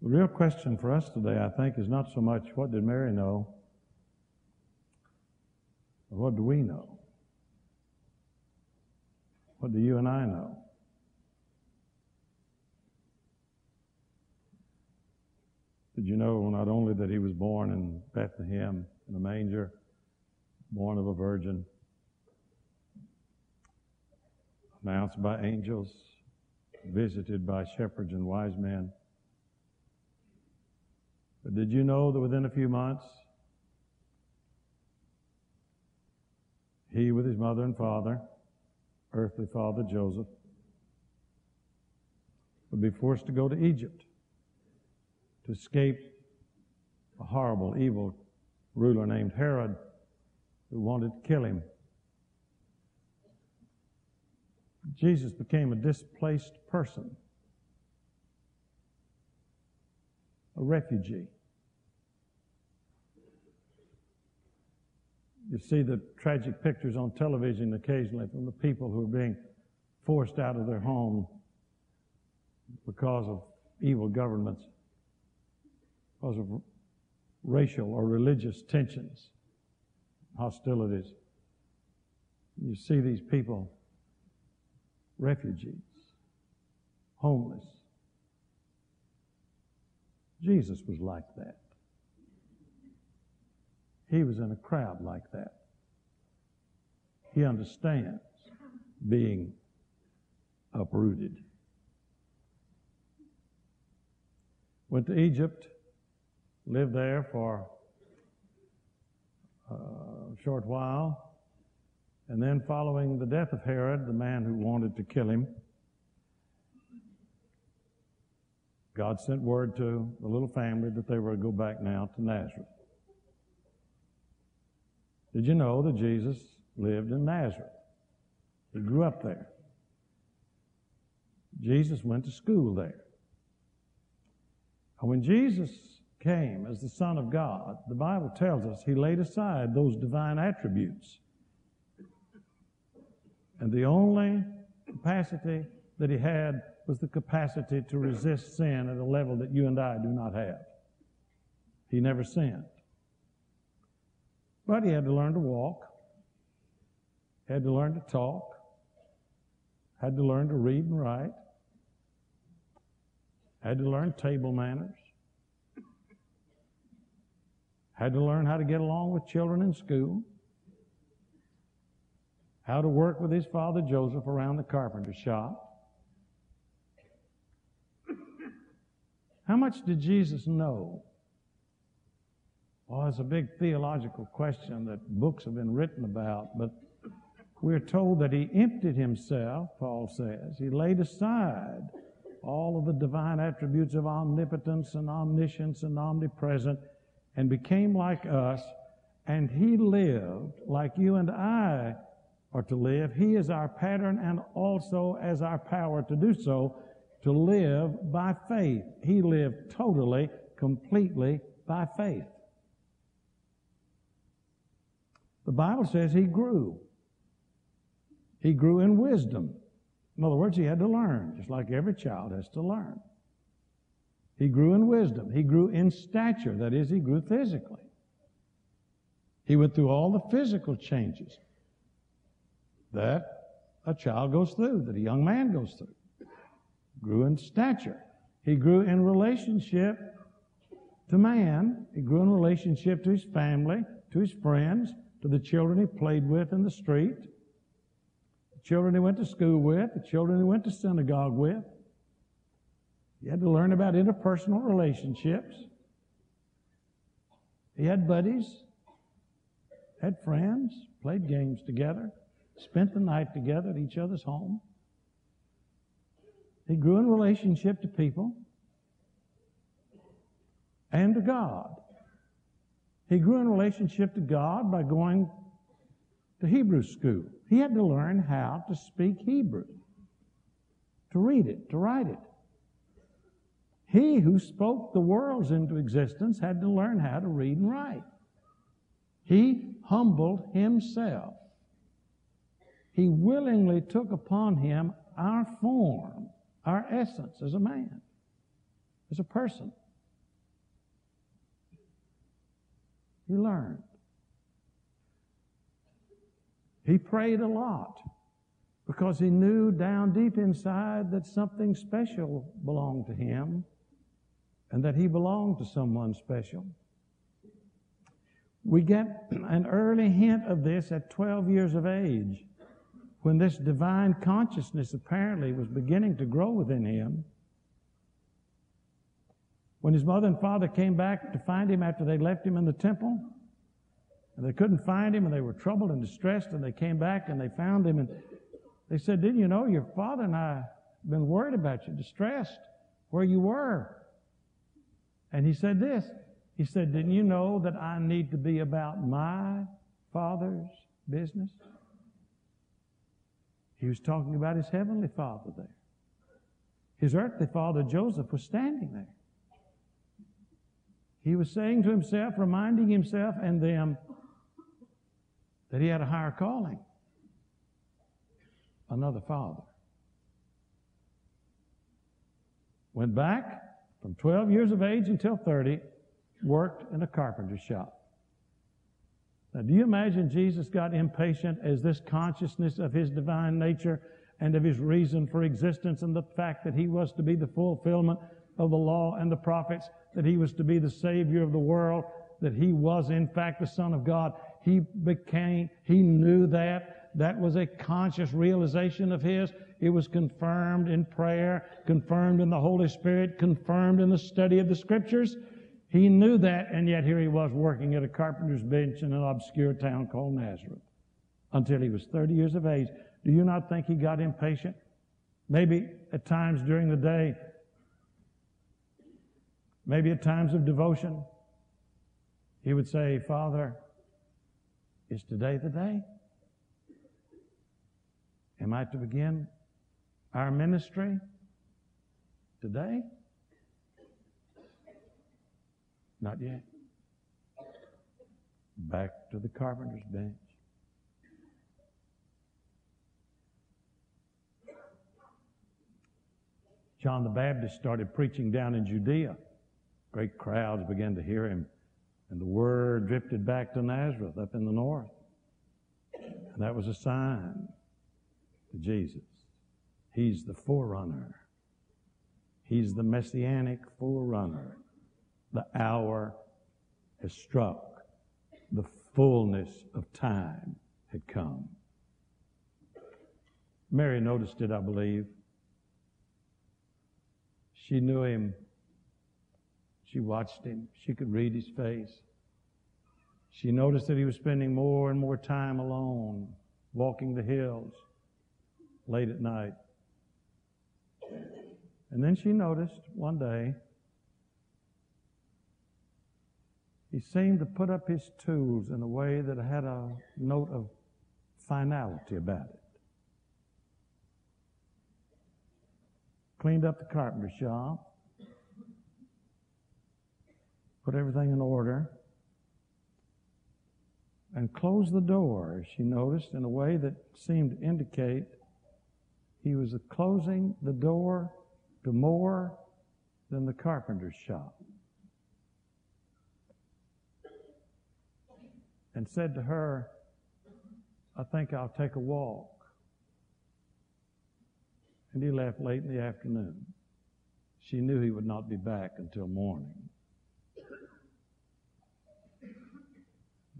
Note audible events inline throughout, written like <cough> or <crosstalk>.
The real question for us today, I think, is not so much what did Mary know, but what do we know? What do you and I know? Did you know not only that he was born in Bethlehem in a manger, born of a virgin, announced by angels, visited by shepherds and wise men? But did you know that within a few months, he with his mother and father, earthly father Joseph, would be forced to go to Egypt to escape a horrible, evil ruler named Herod who wanted to kill him. Jesus became a displaced person, a refugee. You see the tragic pictures on television occasionally from the people who are being forced out of their home because of evil governments, because of racial or religious tensions, hostilities. You see these people, refugees, homeless. Jesus was like that. He was in a crowd like that. He understands being uprooted. Went to Egypt, lived there for uh, a short while, and then following the death of Herod, the man who wanted to kill him, God sent word to the little family that they were to go back now to Nazareth. Did you know that Jesus lived in Nazareth? He grew up there. Jesus went to school there. And when Jesus came as the Son of God, the Bible tells us he laid aside those divine attributes. And the only capacity that he had was the capacity to resist sin at a level that you and I do not have. He never sinned. But he had to learn to walk, had to learn to talk, had to learn to read and write, had to learn table manners, had to learn how to get along with children in school, how to work with his father Joseph around the carpenter shop. How much did Jesus know well, it's a big theological question that books have been written about, but we're told that he emptied himself, Paul says. He laid aside all of the divine attributes of omnipotence and omniscience and omnipresent and became like us, and he lived like you and I are to live. He is our pattern and also as our power to do so, to live by faith. He lived totally, completely by faith. The Bible says he grew. He grew in wisdom. In other words, he had to learn, just like every child has to learn. He grew in wisdom. He grew in stature. That is, he grew physically. He went through all the physical changes that a child goes through, that a young man goes through. Grew in stature. He grew in relationship to man. He grew in relationship to his family, to his friends, to the children he played with in the street, the children he went to school with, the children he went to synagogue with. He had to learn about interpersonal relationships. He had buddies, had friends, played games together, spent the night together at each other's home. He grew in relationship to people and to God. He grew in relationship to God by going to Hebrew school. He had to learn how to speak Hebrew, to read it, to write it. He who spoke the worlds into existence had to learn how to read and write. He humbled himself. He willingly took upon him our form, our essence as a man, as a person. He learned. He prayed a lot because he knew down deep inside that something special belonged to him and that he belonged to someone special. We get an early hint of this at 12 years of age when this divine consciousness apparently was beginning to grow within him. When his mother and father came back to find him after they left him in the temple, and they couldn't find him, and they were troubled and distressed, and they came back and they found him, and they said, Didn't you know your father and I have been worried about you, distressed where you were? And he said this He said, Didn't you know that I need to be about my father's business? He was talking about his heavenly father there. His earthly father, Joseph, was standing there. He was saying to himself, reminding himself and them, that he had a higher calling. Another father. Went back from 12 years of age until 30, worked in a carpenter shop. Now, do you imagine Jesus got impatient as this consciousness of his divine nature and of his reason for existence and the fact that he was to be the fulfillment of the law and the prophets, that he was to be the Savior of the world, that he was in fact the Son of God? He became, he knew that. That was a conscious realization of his. It was confirmed in prayer, confirmed in the Holy Spirit, confirmed in the study of the Scriptures. He knew that, and yet here he was working at a carpenter's bench in an obscure town called Nazareth until he was 30 years of age. Do you not think he got impatient? Maybe at times during the day, maybe at times of devotion, he would say, Father, is today the day? Am I to begin our ministry today? Not yet. Back to the carpenter's bench. John the Baptist started preaching down in Judea. Great crowds began to hear him and the word drifted back to Nazareth up in the north. And that was a sign to Jesus. He's the forerunner. He's the messianic forerunner. The hour has struck. The fullness of time had come. Mary noticed it, I believe. She knew him she watched him. She could read his face. She noticed that he was spending more and more time alone, walking the hills late at night. And then she noticed one day he seemed to put up his tools in a way that had a note of finality about it. Cleaned up the carpenter shop, put everything in order, and closed the door, she noticed, in a way that seemed to indicate he was closing the door to more than the carpenter's shop. And said to her, I think I'll take a walk. And he left late in the afternoon. She knew he would not be back until morning.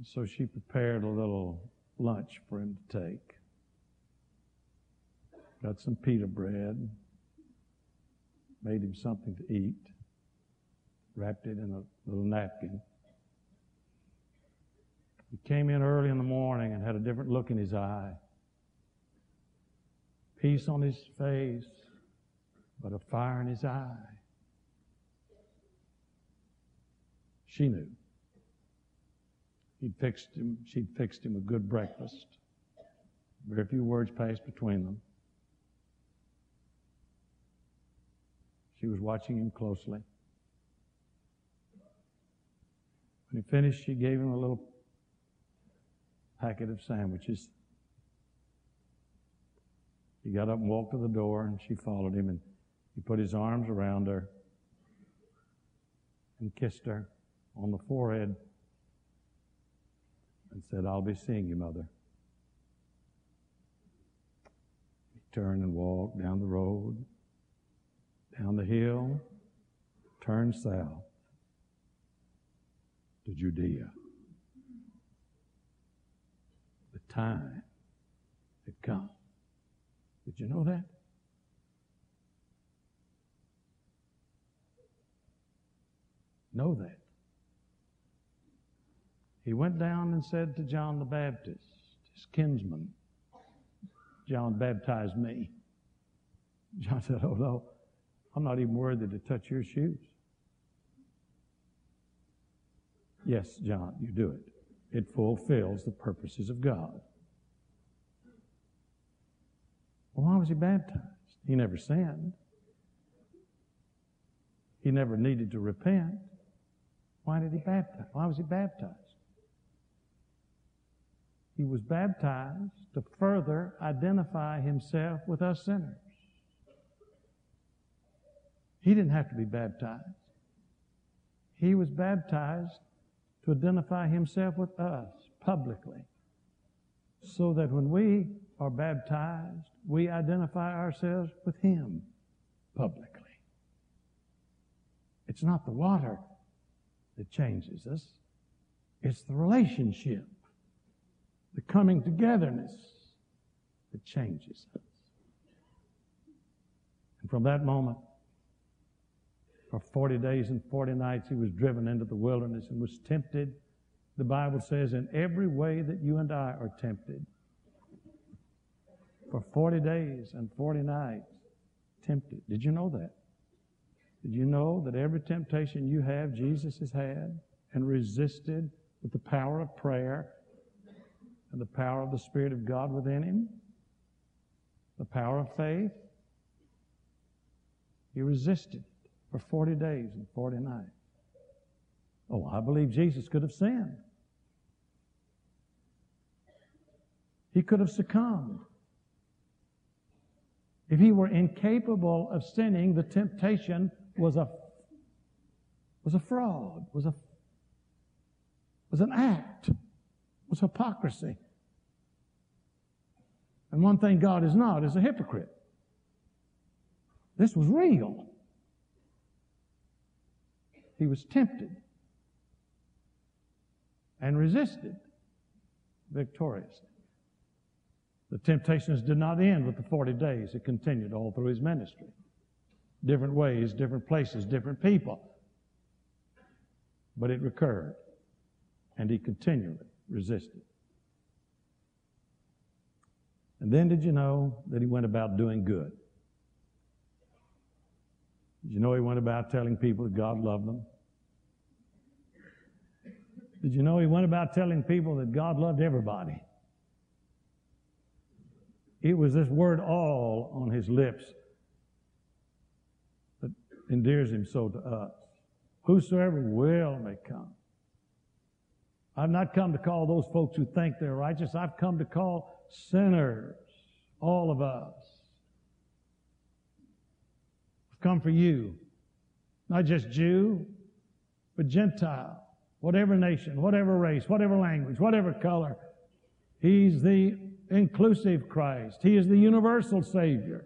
So she prepared a little lunch for him to take. Got some pita bread, made him something to eat, wrapped it in a little napkin. He came in early in the morning and had a different look in his eye. Peace on his face, but a fire in his eye. She knew. He'd fixed him, she'd fixed him a good breakfast. Very few words passed between them. She was watching him closely. When he finished, she gave him a little packet of sandwiches. He got up and walked to the door, and she followed him, and he put his arms around her and kissed her on the forehead and said, I'll be seeing you, Mother. He turned and walked down the road, down the hill, turned south to Judea. The time had come. Did you know that? Know that. He went down and said to John the Baptist, his kinsman, John baptized me. John said, Oh no, I'm not even worthy to touch your shoes. Yes, John, you do it. It fulfills the purposes of God. Well, why was he baptized? He never sinned. He never needed to repent. Why did he baptize? Why was he baptized? He was baptized to further identify himself with us sinners. He didn't have to be baptized. He was baptized to identify himself with us publicly so that when we are baptized, we identify ourselves with him publicly. It's not the water that changes us, it's the relationship, the coming togetherness that changes us. And from that moment, for 40 days and 40 nights, he was driven into the wilderness and was tempted, the Bible says, in every way that you and I are tempted. For 40 days and 40 nights, tempted. Did you know that? Did you know that every temptation you have, Jesus has had and resisted with the power of prayer and the power of the Spirit of God within him? The power of faith? He resisted for 40 days and 40 nights. Oh, I believe Jesus could have sinned. He could have succumbed. If he were incapable of sinning, the temptation was a was a fraud, was a was an act, was hypocrisy. And one thing God is not is a hypocrite. This was real. He was tempted and resisted victoriously. The temptations did not end with the 40 days. It continued all through his ministry. Different ways, different places, different people. But it recurred. And he continually resisted. And then did you know that he went about doing good? Did you know he went about telling people that God loved them? Did you know he went about telling people that God loved everybody? It was this word all on his lips that endears him so to us. Whosoever will may come. I've not come to call those folks who think they're righteous. I've come to call sinners, all of us. I've come for you. Not just Jew, but Gentile, whatever nation, whatever race, whatever language, whatever color. He's the inclusive Christ. He is the universal Savior.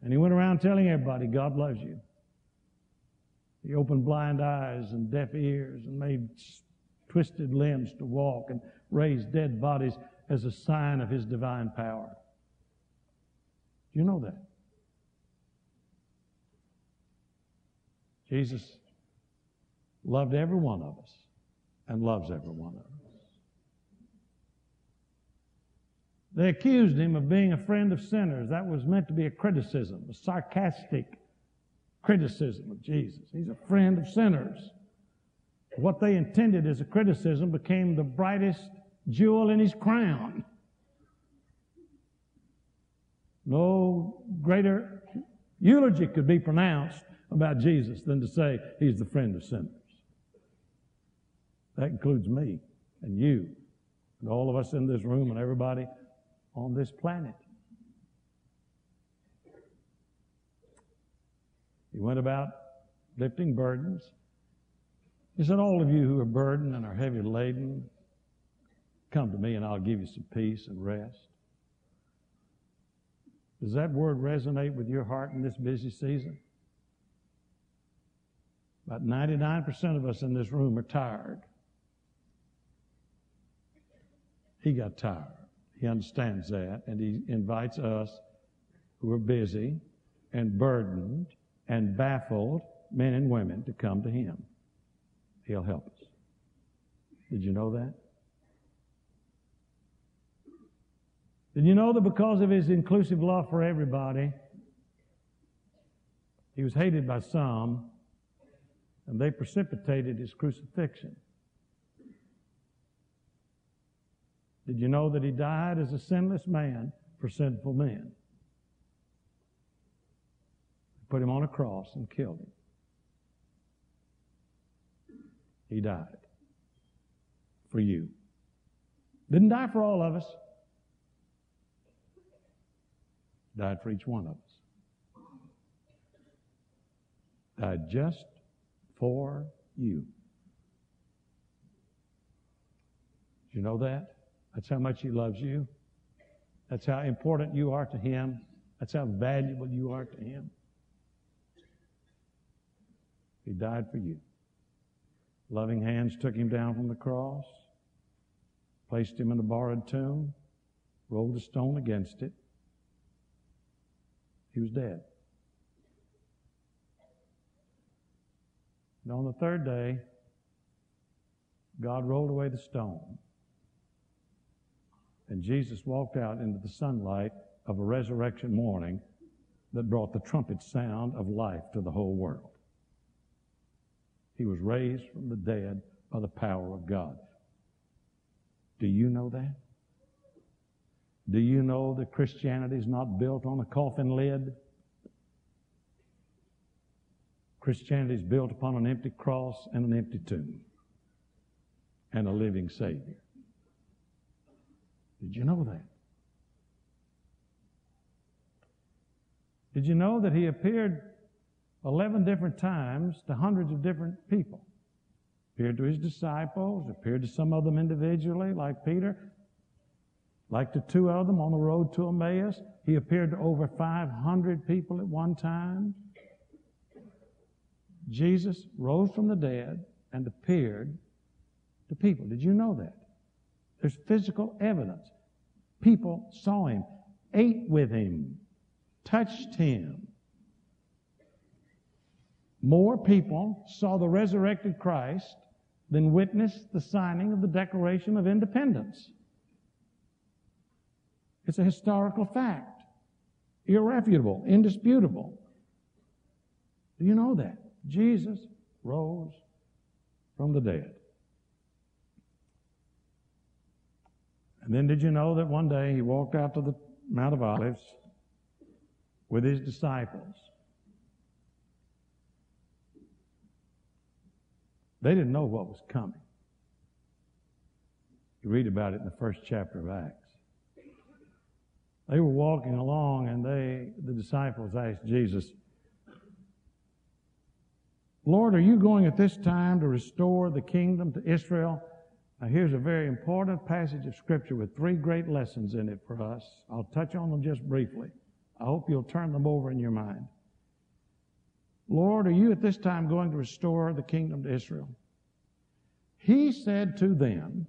And he went around telling everybody, God loves you. He opened blind eyes and deaf ears and made twisted limbs to walk and raised dead bodies as a sign of his divine power. Do you know that? Jesus loved every one of us and loves every one of us. They accused him of being a friend of sinners. That was meant to be a criticism, a sarcastic criticism of Jesus. He's a friend of sinners. What they intended as a criticism became the brightest jewel in his crown. No greater eulogy could be pronounced about Jesus than to say he's the friend of sinners. That includes me and you and all of us in this room and everybody on this planet. He went about lifting burdens. He said, All of you who are burdened and are heavy laden, Come to me and I'll give you some peace and rest. Does that word resonate with your heart in this busy season? About 99% of us in this room are tired. He got tired. He understands that, and he invites us who are busy and burdened and baffled, men and women, to come to him. He'll help us. Did you know that? Did you know that because of his inclusive love for everybody, he was hated by some, and they precipitated his crucifixion? Did you know that he died as a sinless man for sinful men? Put him on a cross and killed him. He died for you. Didn't die for all of us. Died for each one of us. Died just for you. You know that? That's how much He loves you. That's how important you are to Him. That's how valuable you are to Him. He died for you. Loving hands took him down from the cross, placed him in a borrowed tomb, rolled a stone against it. He was dead. And on the third day, God rolled away the stone. And Jesus walked out into the sunlight of a resurrection morning that brought the trumpet sound of life to the whole world. He was raised from the dead by the power of God. Do you know that? Do you know that Christianity is not built on a coffin lid? Christianity is built upon an empty cross and an empty tomb and a living Savior. Did you know that? Did you know that He appeared 11 different times to hundreds of different people. Appeared to his disciples, appeared to some of them individually, like Peter, like to two of them on the road to Emmaus. He appeared to over 500 people at one time. Jesus rose from the dead and appeared to people. Did you know that? There's physical evidence. People saw him, ate with him, touched him, more people saw the resurrected Christ than witnessed the signing of the Declaration of Independence. It's a historical fact, irrefutable, indisputable. Do you know that? Jesus rose from the dead. And then did you know that one day he walked out to the Mount of Olives with his disciples? They didn't know what was coming. You read about it in the first chapter of Acts. They were walking along and they, the disciples asked Jesus, Lord, are you going at this time to restore the kingdom to Israel? Now, here's a very important passage of Scripture with three great lessons in it for us. I'll touch on them just briefly. I hope you'll turn them over in your mind. Lord, are you at this time going to restore the kingdom to Israel? He said to them,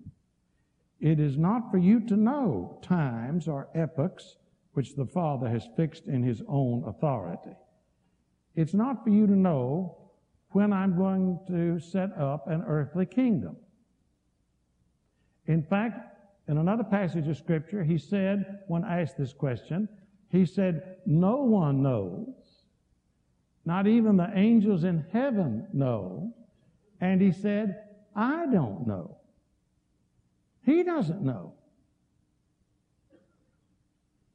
It is not for you to know times or epochs which the Father has fixed in His own authority. It's not for you to know when I'm going to set up an earthly kingdom. In fact, in another passage of Scripture, he said, when asked this question, he said, No one knows not even the angels in heaven know. And he said, I don't know. He doesn't know.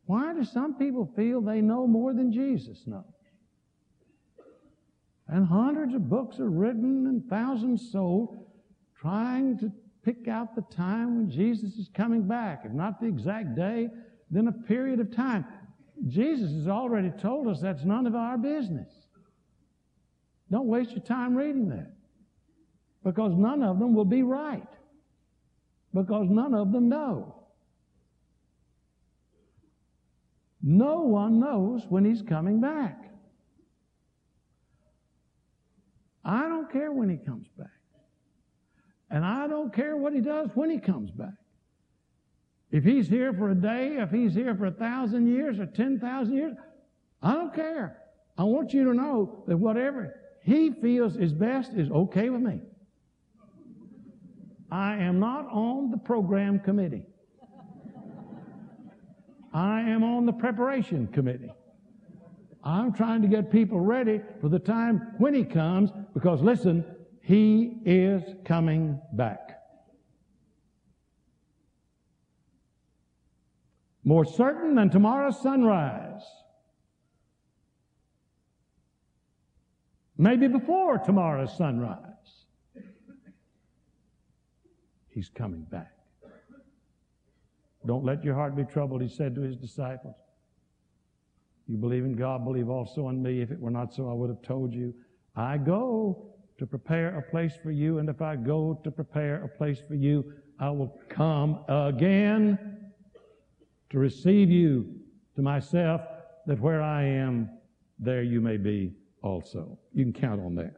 Why do some people feel they know more than Jesus knows? And hundreds of books are written and thousands sold trying to pick out the time when Jesus is coming back. If not the exact day, then a period of time. Jesus has already told us that's none of our business. Don't waste your time reading that because none of them will be right. because none of them know. No one knows when he's coming back. I don't care when he comes back. And I don't care what he does when he comes back. If he's here for a day, if he's here for a thousand years or ten thousand years, I don't care. I want you to know that whatever he feels is best is okay with me. I am not on the program committee. I am on the preparation committee. I'm trying to get people ready for the time when he comes because listen, he is coming back. More certain than tomorrow's sunrise. Maybe before tomorrow's sunrise. He's coming back. Don't let your heart be troubled, he said to his disciples. You believe in God, believe also in me. If it were not so, I would have told you. I go to prepare a place for you, and if I go to prepare a place for you, I will come again to receive you to myself, that where I am, there you may be also. You can count on that.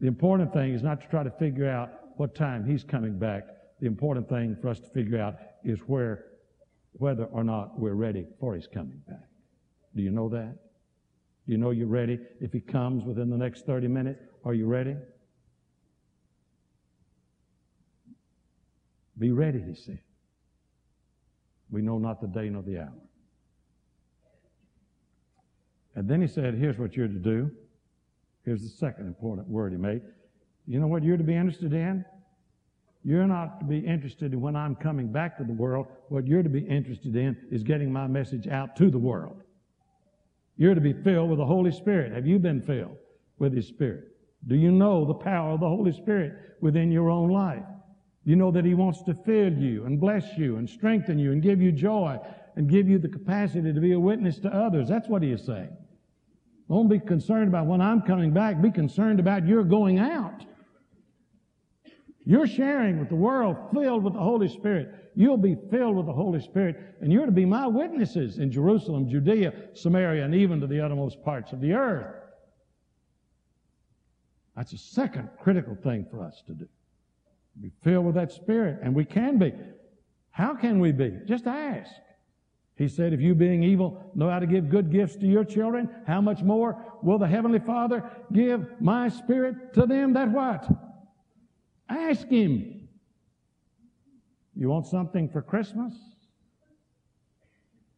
The important thing is not to try to figure out what time he's coming back. The important thing for us to figure out is where, whether or not we're ready for his coming back. Do you know that? Do you know you're ready? If he comes within the next 30 minutes, are you ready? Be ready, he said. We know not the day nor the hour. And then he said, Here's what you're to do. Here's the second important word he made. You know what you're to be interested in? You're not to be interested in when I'm coming back to the world. What you're to be interested in is getting my message out to the world. You're to be filled with the Holy Spirit. Have you been filled with His Spirit? Do you know the power of the Holy Spirit within your own life? You know that He wants to fill you and bless you and strengthen you and give you joy and give you the capacity to be a witness to others. That's what He is saying. Don't be concerned about when I'm coming back. Be concerned about your going out. You're sharing with the world filled with the Holy Spirit. You'll be filled with the Holy Spirit, and you're to be my witnesses in Jerusalem, Judea, Samaria, and even to the uttermost parts of the earth. That's a second critical thing for us to do. Be filled with that Spirit, and we can be. How can we be? Just ask. He said, if you being evil know how to give good gifts to your children, how much more will the Heavenly Father give my Spirit to them that what? Ask Him. You want something for Christmas?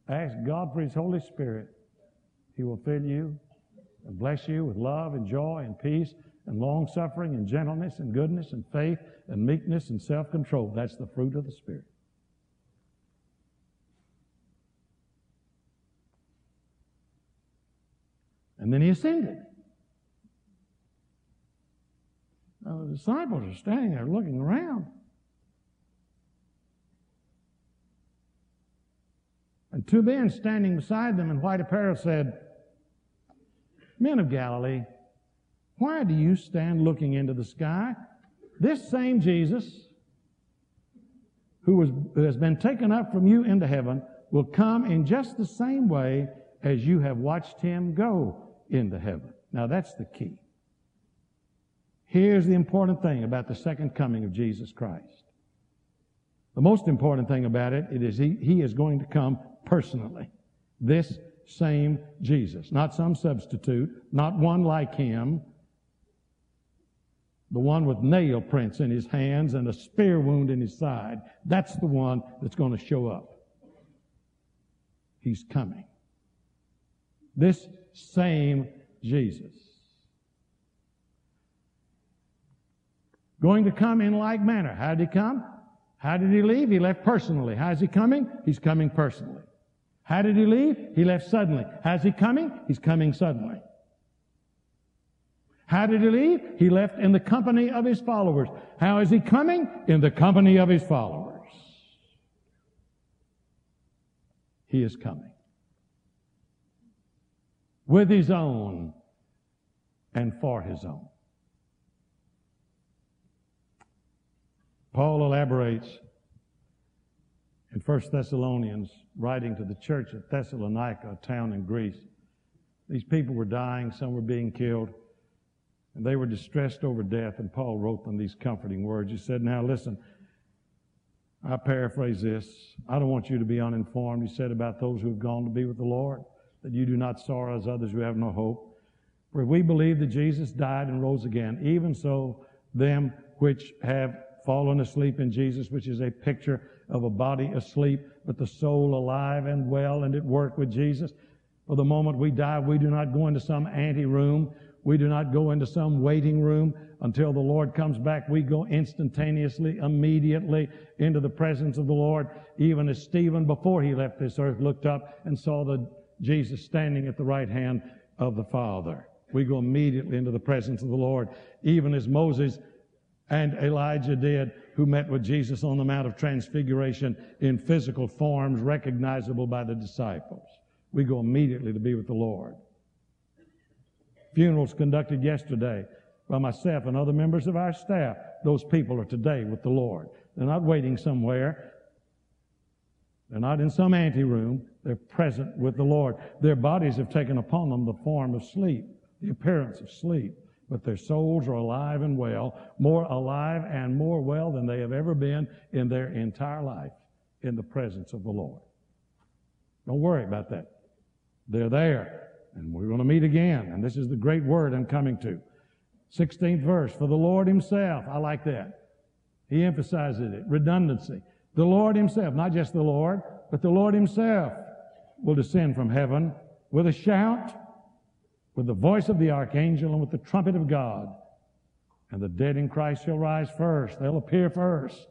Ask God for His Holy Spirit. He will fill you and bless you with love and joy and peace and long suffering and gentleness and goodness and faith and meekness and self control. That's the fruit of the Spirit. And then he ascended. Now the disciples are standing there looking around. And two men standing beside them in white apparel said, Men of Galilee, why do you stand looking into the sky? This same Jesus, who, was, who has been taken up from you into heaven, will come in just the same way as you have watched him go into heaven. Now that's the key. Here's the important thing about the second coming of Jesus Christ. The most important thing about it, it is he, he is going to come personally. This same Jesus. Not some substitute, not one like him. The one with nail prints in his hands and a spear wound in his side. That's the one that's going to show up. He's coming. This same Jesus. Going to come in like manner. How did he come? How did he leave? He left personally. How is he coming? He's coming personally. How did he leave? He left suddenly. How's he coming? He's coming suddenly. How did he leave? He left in the company of his followers. How is he coming? In the company of his followers. He is coming with his own and for his own. Paul elaborates in 1 Thessalonians, writing to the church at Thessalonica, a town in Greece. These people were dying, some were being killed, and they were distressed over death, and Paul wrote them these comforting words. He said, Now listen, I paraphrase this. I don't want you to be uninformed. He said about those who have gone to be with the Lord, that you do not sorrow as others who have no hope. For if we believe that Jesus died and rose again, even so, them which have fallen asleep in Jesus, which is a picture of a body asleep, but the soul alive and well and at work with Jesus. For the moment we die, we do not go into some ante room. We do not go into some waiting room until the Lord comes back. We go instantaneously, immediately into the presence of the Lord, even as Stephen, before he left this earth, looked up and saw the Jesus standing at the right hand of the Father. We go immediately into the presence of the Lord, even as Moses and Elijah did, who met with Jesus on the Mount of Transfiguration in physical forms recognizable by the disciples. We go immediately to be with the Lord. Funerals conducted yesterday by myself and other members of our staff. Those people are today with the Lord. They're not waiting somewhere. They're not in some anteroom. They're present with the Lord. Their bodies have taken upon them the form of sleep, the appearance of sleep but their souls are alive and well, more alive and more well than they have ever been in their entire life in the presence of the Lord. Don't worry about that. They're there, and we're going to meet again. And this is the great word I'm coming to. 16th verse, for the Lord Himself, I like that. He emphasizes it, redundancy. The Lord Himself, not just the Lord, but the Lord Himself will descend from heaven with a shout with the voice of the archangel and with the trumpet of God. And the dead in Christ shall rise first. They'll appear first.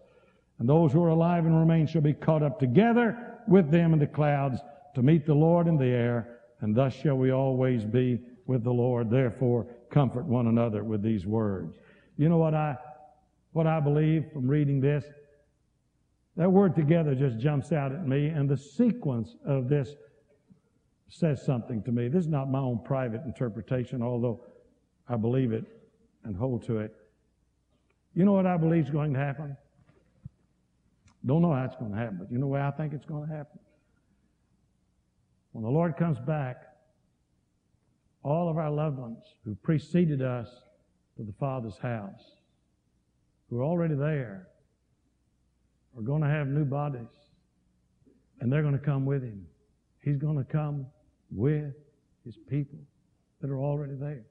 And those who are alive and remain shall be caught up together with them in the clouds to meet the Lord in the air. And thus shall we always be with the Lord. Therefore, comfort one another with these words. You know what I, what I believe from reading this? That word together just jumps out at me and the sequence of this says something to me. This is not my own private interpretation, although I believe it and hold to it. You know what I believe is going to happen? Don't know how it's going to happen, but you know where I think it's going to happen? When the Lord comes back, all of our loved ones who preceded us to the Father's house, who are already there, are going to have new bodies, and they're going to come with Him. He's going to come with his people that are already there.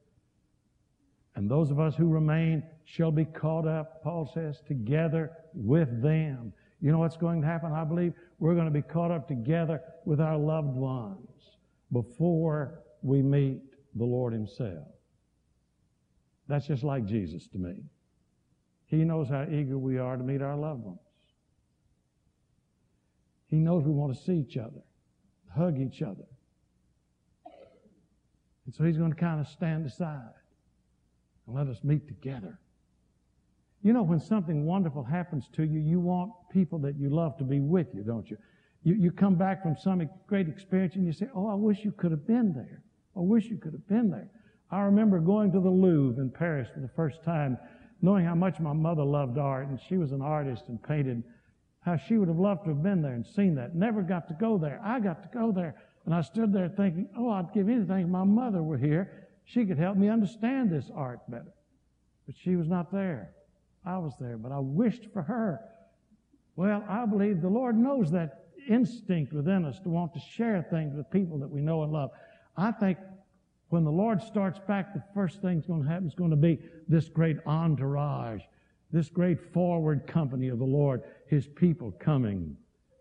And those of us who remain shall be caught up, Paul says, together with them. You know what's going to happen? I believe we're going to be caught up together with our loved ones before we meet the Lord Himself. That's just like Jesus to me. He knows how eager we are to meet our loved ones. He knows we want to see each other, hug each other, and so he's going to kind of stand aside and let us meet together. You know, when something wonderful happens to you, you want people that you love to be with you, don't you? You, you come back from some great experience and you say, Oh, I wish you could have been there. I wish you could have been there. I remember going to the Louvre in Paris for the first time, knowing how much my mother loved art, and she was an artist and painted, how she would have loved to have been there and seen that. Never got to go there. I got to go there. And I stood there thinking, oh, I'd give anything if my mother were here. She could help me understand this art better. But she was not there. I was there, but I wished for her. Well, I believe the Lord knows that instinct within us to want to share things with people that we know and love. I think when the Lord starts back, the first thing that's going to happen is going to be this great entourage, this great forward company of the Lord, His people coming.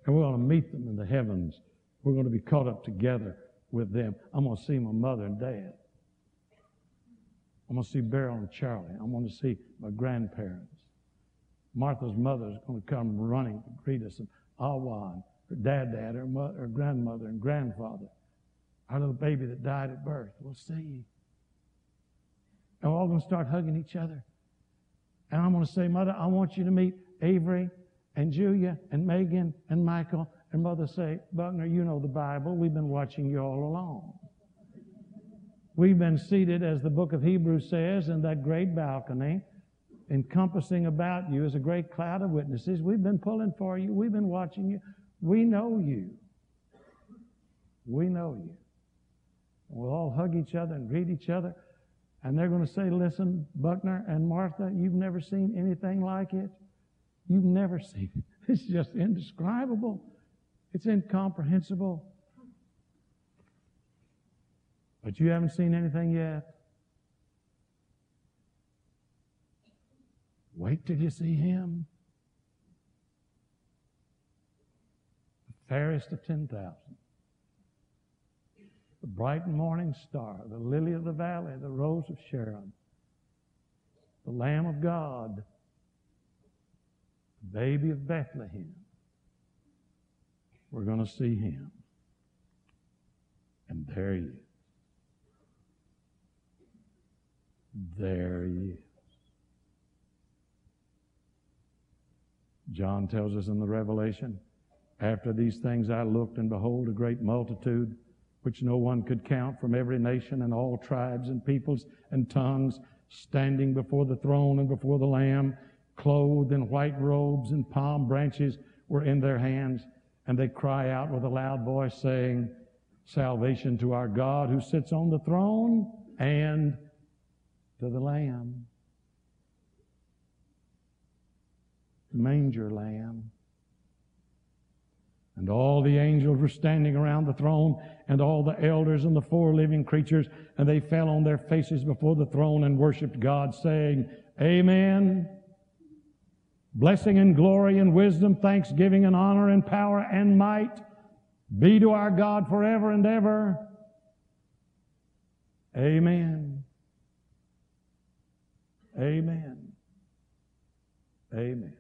And we're going to meet them in the heavens. We're going to be caught up together with them. I'm going to see my mother and dad. I'm going to see Beryl and Charlie. I'm going to see my grandparents. Martha's mother is going to come running to greet us, and Awa and her dad, dad, her, mother, her grandmother, and grandfather. Our little baby that died at birth. We'll see you. And we're all going to start hugging each other. And I'm going to say, Mother, I want you to meet Avery and Julia and Megan and Michael and mother say, Buckner, you know the Bible. We've been watching you all along. We've been seated, as the book of Hebrews says, in that great balcony encompassing about you is a great cloud of witnesses. We've been pulling for you. We've been watching you. We know you. We know you. We'll all hug each other and greet each other. And they're going to say, Listen, Buckner and Martha, you've never seen anything like it. You've never seen it. <laughs> It's just indescribable. It's incomprehensible. But you haven't seen anything yet. Wait till you see him. The fairest of 10,000. The bright morning star, the lily of the valley, the rose of Sharon, the Lamb of God, the baby of Bethlehem. We're going to see him. And there he is. There he is. John tells us in the Revelation, after these things I looked, and behold, a great multitude, which no one could count, from every nation and all tribes and peoples and tongues, standing before the throne and before the Lamb, clothed in white robes, and palm branches were in their hands. And they cry out with a loud voice, saying, Salvation to our God who sits on the throne and to the Lamb. Manger Lamb. And all the angels were standing around the throne, and all the elders and the four living creatures, and they fell on their faces before the throne and worshiped God, saying, Amen. Blessing and glory and wisdom, thanksgiving and honor and power and might be to our God forever and ever. Amen. Amen. Amen.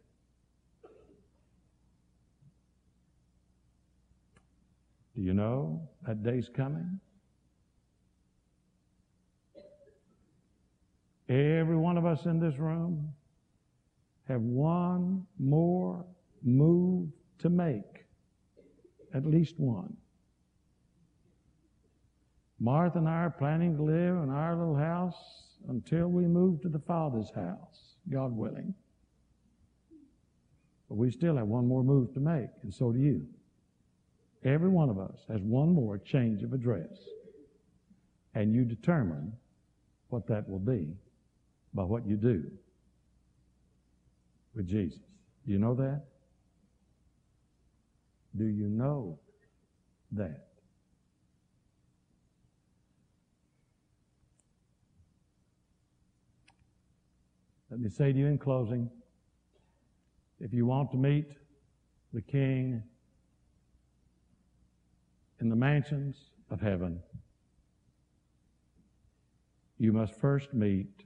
Do you know that day's coming? Every one of us in this room have one more move to make. At least one. Martha and I are planning to live in our little house until we move to the Father's house, God willing. But we still have one more move to make, and so do you. Every one of us has one more change of address. And you determine what that will be by what you do with Jesus. Do you know that? Do you know that? Let me say to you in closing if you want to meet the King in the mansions of heaven, you must first meet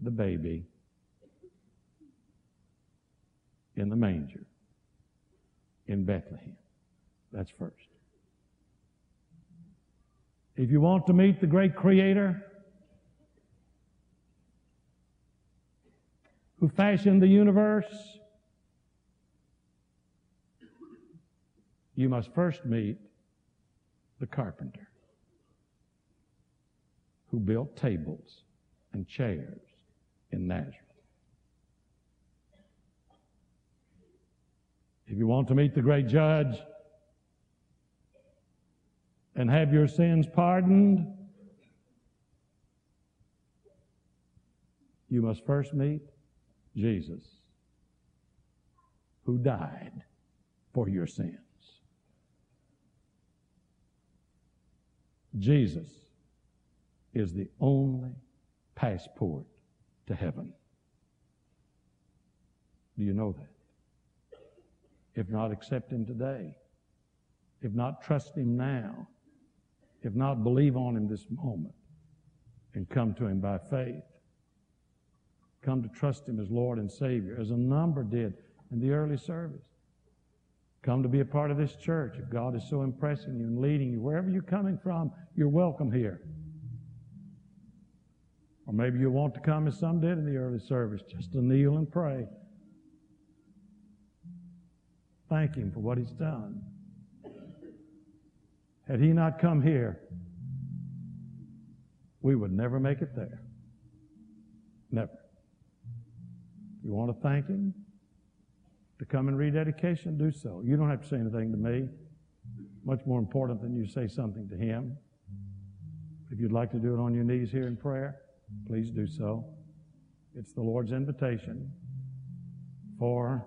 the baby in the manger in Bethlehem. That's first. If you want to meet the great Creator who fashioned the universe, you must first meet the carpenter who built tables and chairs in Nazareth. If you want to meet the great judge and have your sins pardoned, you must first meet Jesus, who died for your sins. Jesus is the only passport to heaven. Do you know that? If not, accept Him today. If not, trust Him now. If not, believe on Him this moment and come to Him by faith. Come to trust Him as Lord and Savior, as a number did in the early service. Come to be a part of this church. If God is so impressing you and leading you, wherever you're coming from, you're welcome here. Or maybe you want to come as some did in the early service, just to kneel and pray. Thank Him for what He's done. Had He not come here, we would never make it there. Never. You want to thank Him? To come and rededication, do so. You don't have to say anything to me. Much more important than you say something to Him. If you'd like to do it on your knees here in prayer, please do so. It's the Lord's invitation. For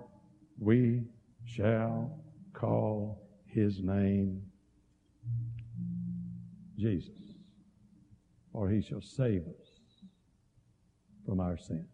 we shall call His name Jesus, or He shall save us from our sins.